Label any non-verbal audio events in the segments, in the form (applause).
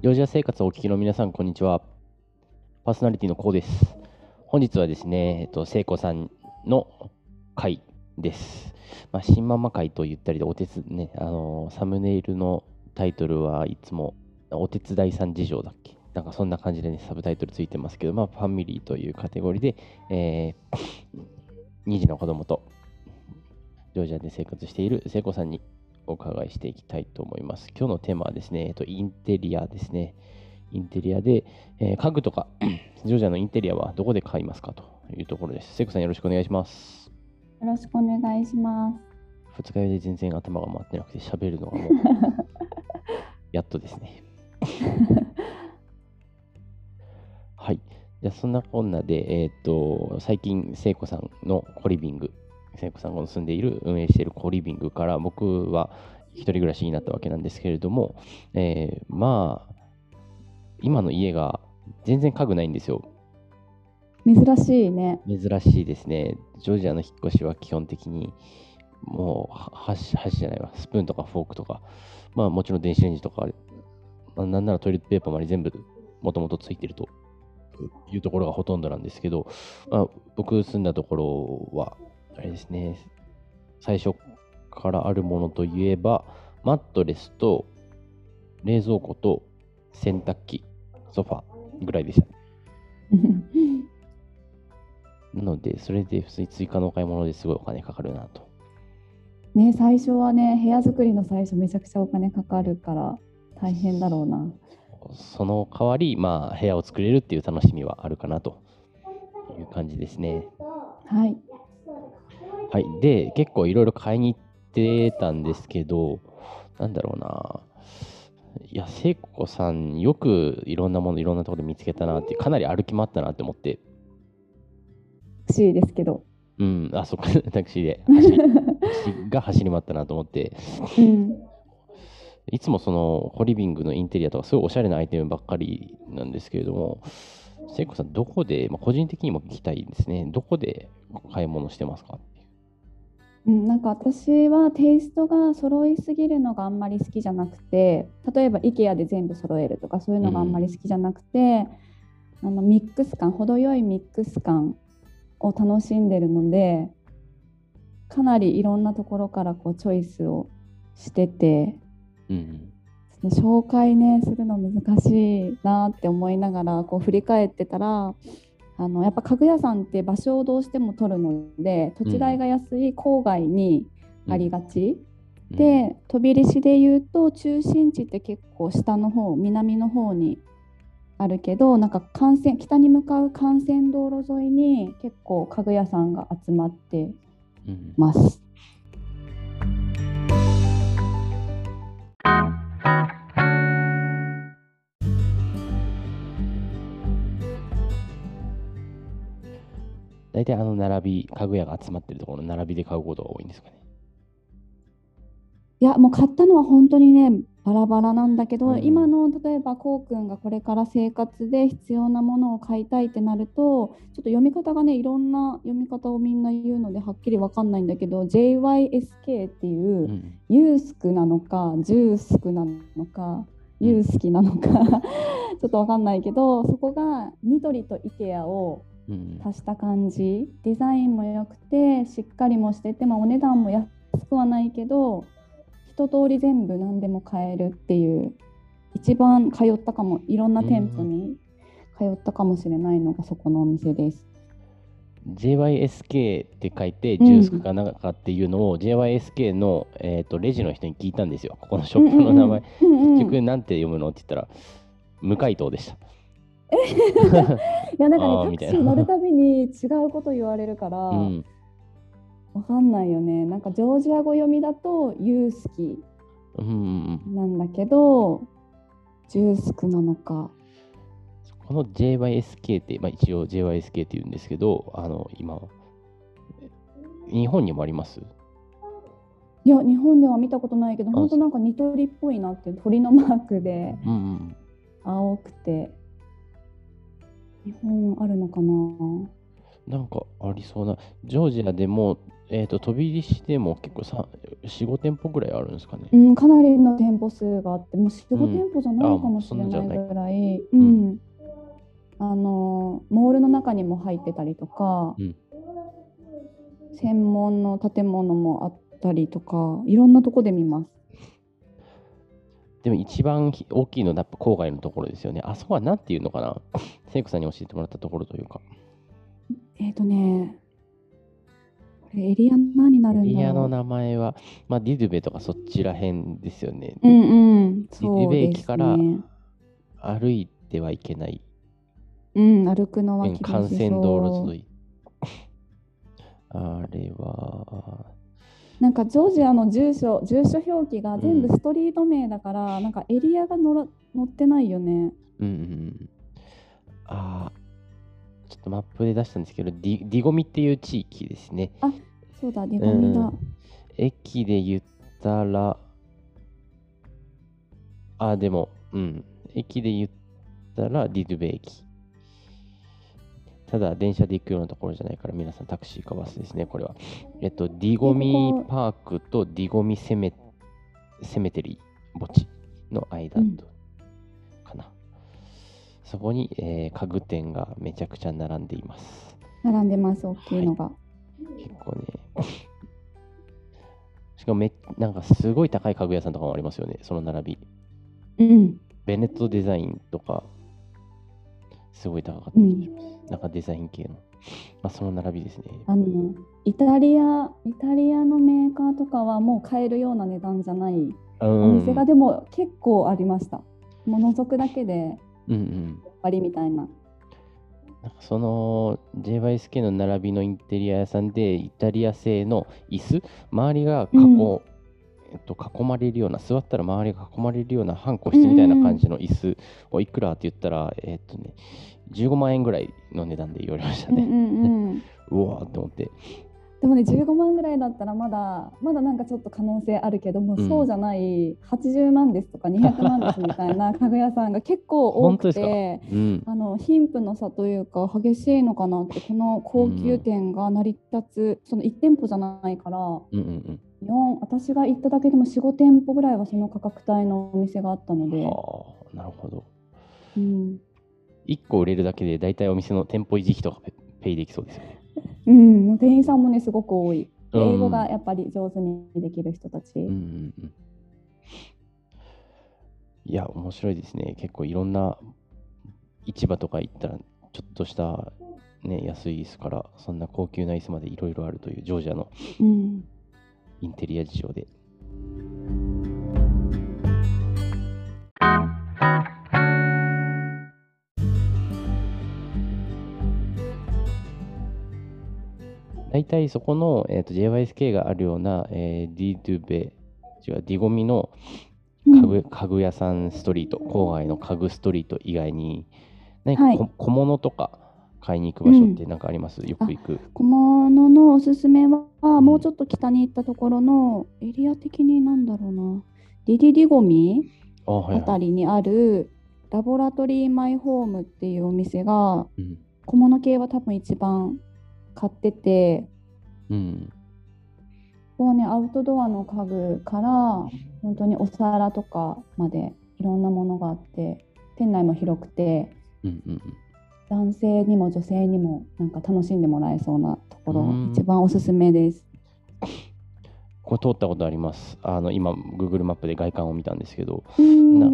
ジョージア生活をお聞きの皆さん、こんにちは。パーソナリティのコウです。本日はですね、えっと、聖子さんの回です。まあ、新ママ会と言ったりで、お手つ、ね、あのーサムネイルのタイトルはいつも、お手伝いさん事情だっけ？なんかそんな感じでね、サブタイトルついてますけど、まあ、ファミリーというカテゴリーで、えー、2児の子供と、ジョージアで生活している聖子さんにお伺いしていきたいと思います。今日のテーマはですね、えっと、インテリアですね。インテリアで、えー家具とか、(clears throat) ジョージアのインテリアはどこで買いますか？というところです。聖子さんよろしくお願いします。よろしくお願いします。二日酔いで全然頭が回ってなくて喋るのがもう (laughs) やっとですね。(laughs) はい。じゃあそんなこんなで、えーっと、最近、聖子さんのコリビング、聖子さんが住んでいる、運営しているコリビングから僕は一人暮らしになったわけなんですけれども、えーまあ、今の家が全然家具ないんですよ。珍しいね。珍しいですね。ジョージアの引っ越しは基本的に、もうは箸、箸じゃないわ、スプーンとかフォークとか、まあもちろん電子レンジとか、まあ、なんならトイレットペーパーまで全部もともとついてるというところがほとんどなんですけど、まあ、僕住んだところは、あれですね、最初からあるものといえば、マットレスと冷蔵庫と洗濯機、ソファぐらいでした。(laughs) なので、それで普通に追加のお買い物ですごいお金かかるなと。ね、最初はね、部屋作りの最初めちゃくちゃお金かかるから大変だろうな。その代わり、まあ、部屋を作れるっていう楽しみはあるかなという感じですね。はい。はい。で、結構いろいろ買いに行ってたんですけど、なんだろうな。いや、聖子さん、よくいろんなもの、いろんなところで見つけたなって、かなり歩き回ったなって思って、不思議ですけど。うん、あ、そっか、(laughs) タクシーで (laughs) 走が走り回ったなと思って、うん。いつもそのコリビングのインテリアとかすごいおしゃれなアイテムばっかりなんですけれども、聖子さん、どこで、まあ、個人的にも聞きたいですね、どこで買い物してますか？うん、なんか私はテイストが揃いすぎるのがあんまり好きじゃなくて例えば IKEA で全部揃えるとかそういうのがあんまり好きじゃなくて、あのミックス感程よいミックス感を楽しんでるのでかなりいろんなところからこうチョイスをしててうん。その紹介ねするの難しいなって思いながらこう振り返ってたらあのやっぱ家具屋さんって場所をどうしても取るので土地代が安い郊外にありがち、うん、で飛び入り市で言うと中心地って結構下の方南の方にあるけどなんか幹線北に向かう幹線道路沿いに結構家具屋さんが集まってうん、大体あの並び、家具屋が集まってるところの並びで買うことが多いんですかね。いやもう買ったのは本当にねバラバラなんだけど、うん今の例えばこうくんがこれから生活で必要なものを買いたいってなるとちょっと読み方がねいろんな読み方をみんな言うのではっきりわかんないんだけど JYSK っていう、うん。ユースクなのかジュースクなのかユースキなのか (laughs) ちょっとわかんないけどそこがニトリと IKEA をうん。足した感じデザインも良くてしっかりもしてて、まあ、お値段も安くはないけど一通り全部何でも買えるっていう一番通ったかもいろんな店舗に通ったかもしれないのがそこのお店です。JYSK って書いて、うんジュースかなんかっていうのを、JYSK の、えー、とレジの人に聞いたんですよ。ここのショップの名前。結局、なんて読むの？って言ったら、無回答でした。(laughs) いやなんかねタクシー乗るたびに違うこと言われるから、うん。わかんないよねなんかジョージア語読みだとユースキうんうんうん。なんだけどジュースクなのかこの JYSK って、まあ、一応 JYSK って言うんですけど、あの、今、日本にもあります？いや日本では見たことないけどあ本当なんかニトリっぽいなって鳥のマークでうんうん。青くて日本あるのかな？なんかありそうな、ジョージアでも、えっ、と、飛び入りしても結構さ4、5店舗ぐらいあるんですかね？うん、かなりの店舗数があって、もう4、5うん店舗じゃないかもしれないぐらい、あのモールの中にも入ってたりとか、うん。専門の建物もあったりとか、いろんなとこで見ます。でも一番ひ大きいのはやっぱ郊外のところですよね。あそこは何ていうのかな？(laughs) 聖子さんに教えてもらったところというか。えっ、とね、これエリア何になるんだろう？エリアの名前は、まあ、ディドゥベとかそっちらへんですよね。うんうん、ディドゥベ駅からね。歩いてはいけない。うん、歩くのはうん厳しそう。幹線道路沿い。あれは、なんかジョージアの住所住所表記が全部ストリート名だから、なんかエリアが載ってないよね。うんうんうん。あーちょっとマップで出したんですけど、ディディゴミっていう地域ですね。そうだ、ディゴミだ。うん駅で言ったら、あ、でも、うん。駅で言ったらディドゥベ駅。ただ、電車で行くようなところじゃないから、皆さんタクシーかバスですね、これは。えっと、ディゴミパークとディゴミセメセメテリー墓地の間うんと、かな。そこに、えー家具店がめちゃくちゃ並んでいます。並んでます、大きいのが。結構ね。(laughs) しかもめ、なんかすごい高い家具屋さんとかもありますよね、その並び。うん。ベネットデザインとか、すごい高かったりします。なんかデザイン系の。まあ、その並びですね。あのイタリアイタリアのメーカーとかはもう買えるような値段じゃないおお店がでも結構ありました。もう覗くだけでうんうん。割りみたいな。なんかその JYSK の並びのインテリア屋さんでイタリア製の椅子周りが囲,、うんえっと、囲まれるような座ったら周りが囲まれるような半個室みたいな感じの椅子をいくらって言ったら、えっとね15万円ぐらいの値段で言われましたね、うんうんうん。(laughs) うわーって思って。でもね15万ぐらいだったらまだまだなんかちょっと可能性あるけども、うん。そうじゃない80万ですとか200万ですみたいな (laughs) 家具屋さんが結構多くて。うん。あの貧富の差というか激しいのかなってこの高級店が成り立つ、その1店舗じゃないから。うんうん4私が行っただけでも45店舗ぐらいはその価格帯のお店があったのうんで、はあなるほど。うん。1個売れるだけで大体お店の店舗維持費とかペペイできそうですよね。(laughs) うん、店員さんもねすごく多い。英語がやっぱり上手にできる人たち、うんうんうん。いや、面白いですね。結構いろんな市場とか行ったら、ちょっとした、ね、安い椅子から、そんな高級な椅子までいろいろあるというジョージアのうんインテリア事情で。大体そこの、えー、と JYSK があるような、えー、ディドゥベ、違う、ディゴミの家具,、家具屋さんストリート、郊外の家具ストリート以外に、何か小物とか買いに行く場所って何かあります、よく行く。小物のおすすめは、んもうちょっと北に行ったところのエリア的になんだろうなディディディゴミあ、たはい。りにあるラボラトリーマイホームっていうお店がうん。小物系は多分一番買っててうん。ここはねアウトドアの家具から本当にお皿とかまでいろんなものがあって店内も広くてうんうんうん。男性にも女性にもなんか楽しんでもらえそうなところうん一番おすすめです。(laughs) これ通ったことあります。あの、今、Google マップで外観を見たんですけど。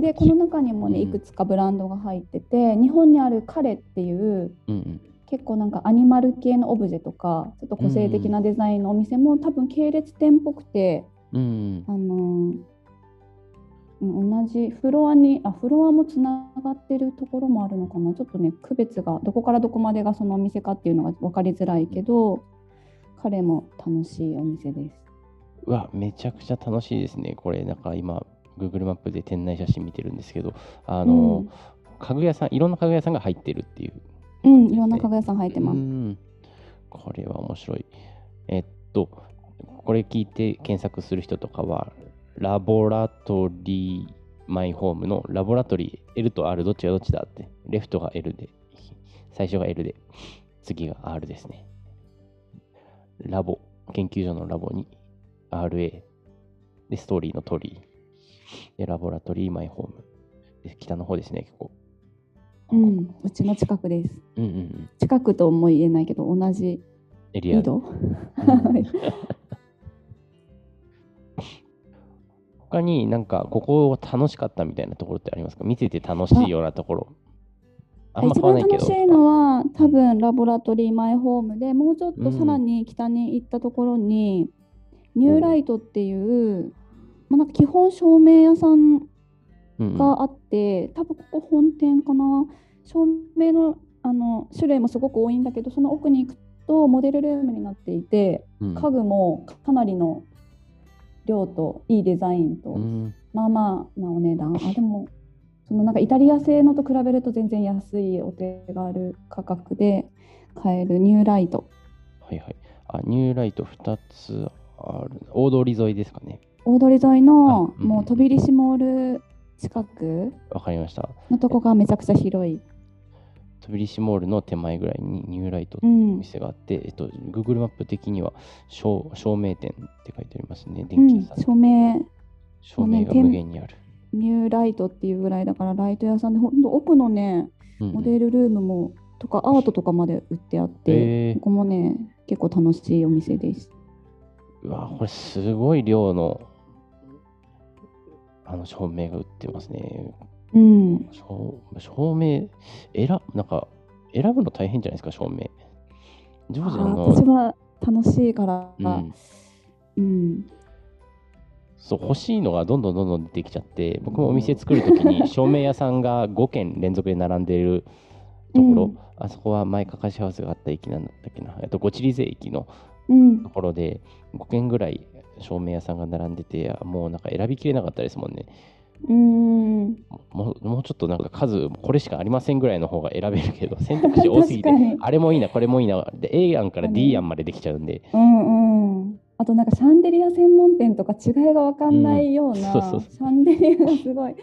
でこの中にもねうんいくつかブランドが入ってて日本にあるカレっていううんうん。結構なんかアニマル系のオブジェとかちょっと個性的なデザインのお店も多分系列店っぽくて、うんあのーうん同じフロアにあフロアもつながってるところもあるのかな？ちょっとね区別がどこからどこまでがそのお店かっていうのが分かりづらいけど彼も楽しいお店です。うわ、めちゃくちゃ楽しいですね。これ、なんか今、Google マップで店内写真見てるんですけど、あの、家具屋さん、いろんな家具屋さんが入ってるっていう。うん、うん、いろんな家具屋さん入ってます。うんこれは面白い。えっと、これ聞いて検索する人とかは、ラボラトリーマイホームのラボラトリー L と R どっちがどっちだって、レフトが L で、最初が L で、次が R ですね。ラボ研究所のラボに RA でストーリーの鳥でラボラトリーマイホーム。で北の方ですね結構。うん、うちの近くです。うんうんうん。近くとも言えないけど、同じエリア (laughs) 他になんかここ楽しかったみたいなところってありますか？見てて楽しいようなところ。あんま一番楽しいのは多分ラボラトリーマイホームでもう。ちょっとさらに北に行ったところに、ニューライトっていう、まあ、なんか基本照明屋さんう。んう。んがあって、多分ここ本店かな照明のあの種類もすごく多いんだけどその奥に行くとモデルルームになっていてう。ん家具もかなりの量といいデザインと、うん。まあまあなお値段。あでもそのなんかイタリア製のと比べると全然安いお手軽価格で買えるニューライト。はいはい。あニューライト2つある。大通り沿いですかね。大通り沿いのあうんもう飛びリシモール近くわかりました。のとこがめちゃくちゃ広い。飛び石モールの手前ぐらいにニューライトってうんお店があって、えっと、Google マップ的には照照明店って書いてありますね。電うん気屋さん、照明照明が無限にある。ニューライトっていうぐらいだからライト屋さんでほんと奥のねうんうんモデルルームもとかアートとかまで売ってあって、ここもね結構楽しいお店です。うわ、これすごい量のあの照明が売ってますね。うん、照照明、選なんか選ぶの大変じゃないですか、照明。ジョージアあの、私は楽しいから、うん、うん、そう欲しいのがどんどんどんどん出てきちゃって僕もお店作るときに (laughs) 照明屋さんが5軒連続で並んでいるところ、うん。あそこは前かかしハウスがあった駅なんだったっけな、えっと、ゴチリゼ駅のうん。と、ころで5軒ぐらい照明屋さんが並んでてもうなんか選びきれなかったですもんねうん、もうもうちょっとなんか数これしかありませんぐらいの方が選べるけど (laughs) 選択肢多すぎてあれもいいなこれもいいなで A 案から D に。案までできちゃうんで。うん、うん。あとなんかシャンデリア専門店とか違いが分かんないような、うん。そうそうシャンデリアがすごい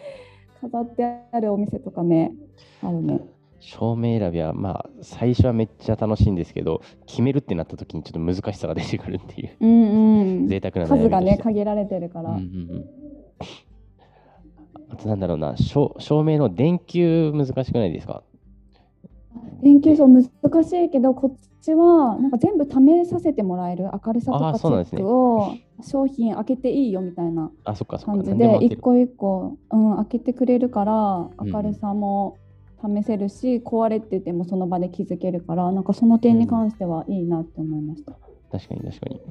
飾ってあるお店とかねあるね。照明選びはまあ最初はめっちゃ楽しいんですけど決めるってなった時にちょっと難しさが出てくるっていう。うんうん、(laughs) 贅沢な数がね限られてるから。うんうんうんあとなんだろうな照照明の電球難しくないですか？電球そう難しいけどこっちはなんか全部試させてもらえる明るさとあかチェックを商品開けていいよみたいな感じ何で一個一個、うん、開けてくれるからうん明るさも試せるし、壊れててもその場で気づけるからなんかその点に関してはいいなって思いました。確かに確かに。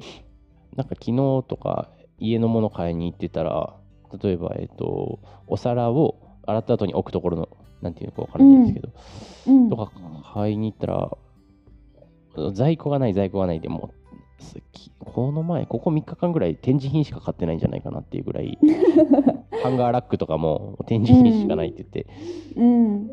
なんか昨日とか家のもの買いに行ってたら例えばえっとお皿を洗った後に置くところのなんていうのかわからないんですけど、うん。とか買いに行ったら在庫がない在庫がないでもこの前ここ3日間ぐらい展示品しか買ってないんじゃないかなっていうぐらい (laughs) ハンガーラックとかも展示品しかないって言って、うん、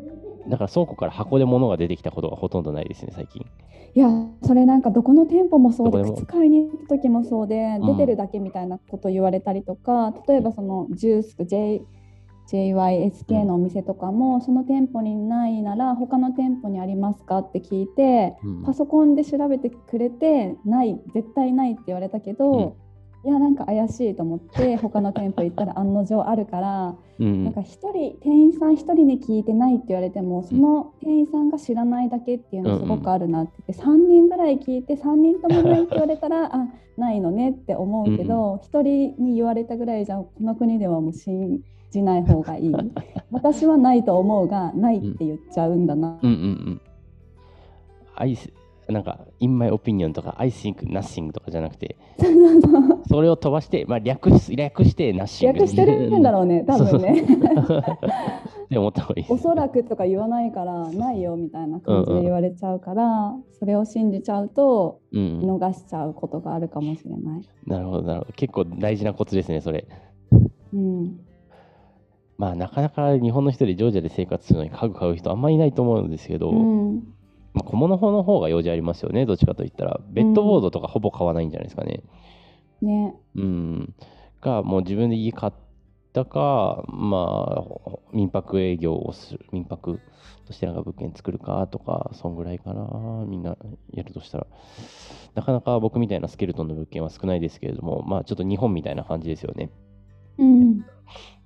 だから倉庫から箱で物が出てきたことがほとんどないですね最近。いやそれなんかどこの店舗もそうででも靴買いに行った時もそうで、うん。出てるだけみたいなこと言われたりとか例えばそのジュース J JYSK のお店とかも、その店舗にないなら他の店舗にありますかって聞いてうん。パソコンで調べてくれてない絶対ないって言われたけど、いやなんか怪しいと思って他の店舗行ったら案の定あるから。うんなんか一人店員さん一人に聞いてないって言われてもその店員さんが知らないだけっていうのすごくあるなって言って、3人ぐらい聞いて3人ともないって言われたら (laughs) あないのねって思うけど一人に言われたぐらいじゃこの国ではもう信じない方がいい (laughs) 私はないと思うがないって言っちゃうんだな、うんうんうん。なんか、in my opinion とか、I think nothing とかじゃなくて、それを飛ばして、まあ、略し略して nothing。略してるんだろうね (laughs) 多分ねって思った方がいい。おそらくとか言わないからないよみたいな感じで言われちゃうから、それを信じちゃうとうんうん、逃しちゃうことがあるかもしれない。なるほど、なるほど。結構大事なコツですね、それ。うんまあ、なかなか日本の人でジョージアで生活するのに家具買う人あんまりいないと思うんですけど、うんまあ、小物方の方が用事ありますよね、どっちかといったら。ベッドボードとかほぼ買わないんじゃないですかね。ねうん。が、もう自分で家買っったか、まあ、民泊営業をする、民泊としてなんか物件作るかとか、そんぐらいかな、みんなやるとしたら。なかなか僕みたいなスケルトンの物件は少ないですけれども、まあ、ちょっと日本みたいな感じですよね。うん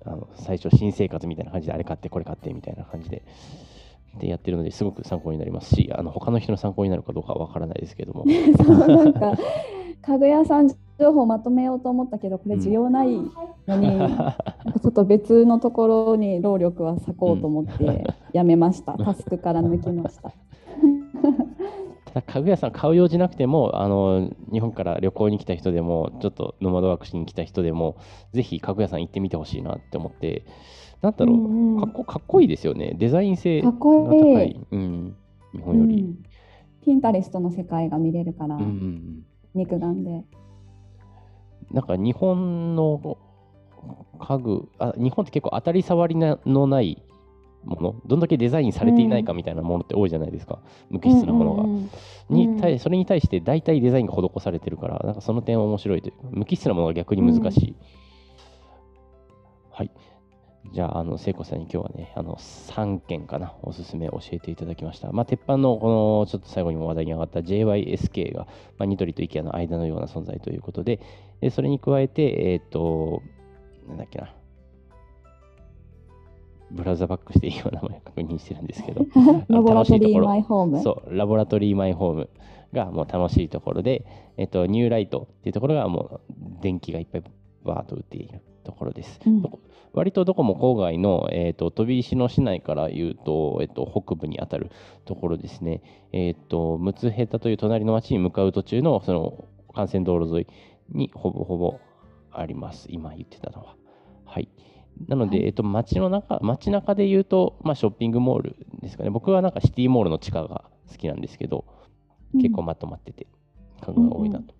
あの最初、新生活みたいな感じで、あれ買って、これ買ってみたいな感じで。でやってるのですごく参考になりますし、あの他の人の参考になるかどうかは分からないですけども。(laughs) そうなんか家具屋さん情報まとめようと思ったけどこれ需要ないのに、(laughs) なんかちょっと別のところに労力は割こうと思って (laughs) やめました、タスクから抜きました。ただ家具屋さん買う用事なくてもあの日本から旅行に来た人でもちょっとノマドワークしに来た人でもぜひ家具屋さん行ってみてほしいなって思ってなんだろう、うんうん。かっこかっこいいですよね。デザイン性がかっこいい。高い、うん、日本より、うん。ピンタレストの世界が見れるから、うんうんうん。肉眼で。なんか日本の家具あ日本って結構当たり障りなのないもの？どんだけデザインされていないかみたいなものって多いじゃないですか、無機質なものが、うんうんうん。に対それに対して大体デザインが施されてるからなんかその点は面白いというか無機質なものが逆に難しい、はいじゃああの聖子さんに今日はねあの3件かなおすすめ教えていただきました。まあ鉄板のこのちょっと最後にも話題に上がった JYSK が、まあ、ニトリと IKEA の間のような存在ということででそれに加えてえっ、となんだっけな。ブラウザバックして今名前確認してるんですけどラボラトリー楽しいところ。マイホーム。そう、ラボラトリーマイホームがもう楽しいところで、えっと、ニューライトっていうところがもう電気がいっぱいバーッと売っているところです。うん割とどこも郊外の、えっと飛び石の市内から言うと、えっと、北部にあたるところですね。えっと、ムツヘタという隣の町に向かう途中のその幹線道路沿いにほぼほぼあります。今言ってたのは。はい。なので、はいえっと、街の中、街中で言うと、まあ、ショッピングモールですかね。僕はなんかシティモールの地下が好きなんですけど、結構まとまってて、家具が多いなと。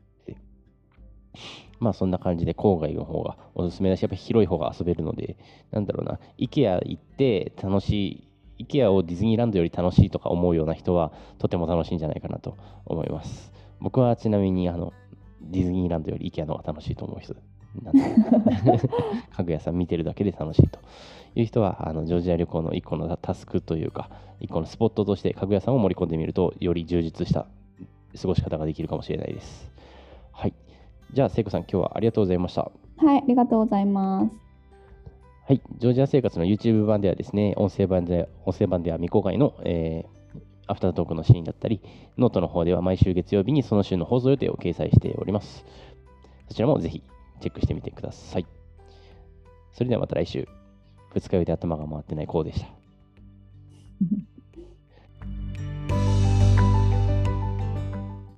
まあそんな感じで郊外の方がおすすめだし、やっぱ広い方が遊べるので、なんだろうな、IKEA 行って楽しい、IKEA をディズニーランドより楽しいとか思うような人は、とても楽しいんじゃないかなと思います。僕はちなみにあのディズニーランドより IKEA の方が楽しいと思う人なん、家具屋さん見てるだけで楽しいという人は、あのジョージア旅行の一個のタスクというか、一個のスポットとして家具屋さんを盛り込んでみると、より充実した過ごし方ができるかもしれないです。はい。じゃあ、聖子さん、今日はありがとうございました。はい、ありがとうございます。はい、ジョージア生活の YouTube 版ではですね、音声版で音声版では未公開の、えーアフタートークのシーンだったり、ノートの方では毎週月曜日にその週の放送予定を掲載しております。そちらもぜひチェックしてみてください。それではまた来週、二日酔いで頭が回ってないこうでした。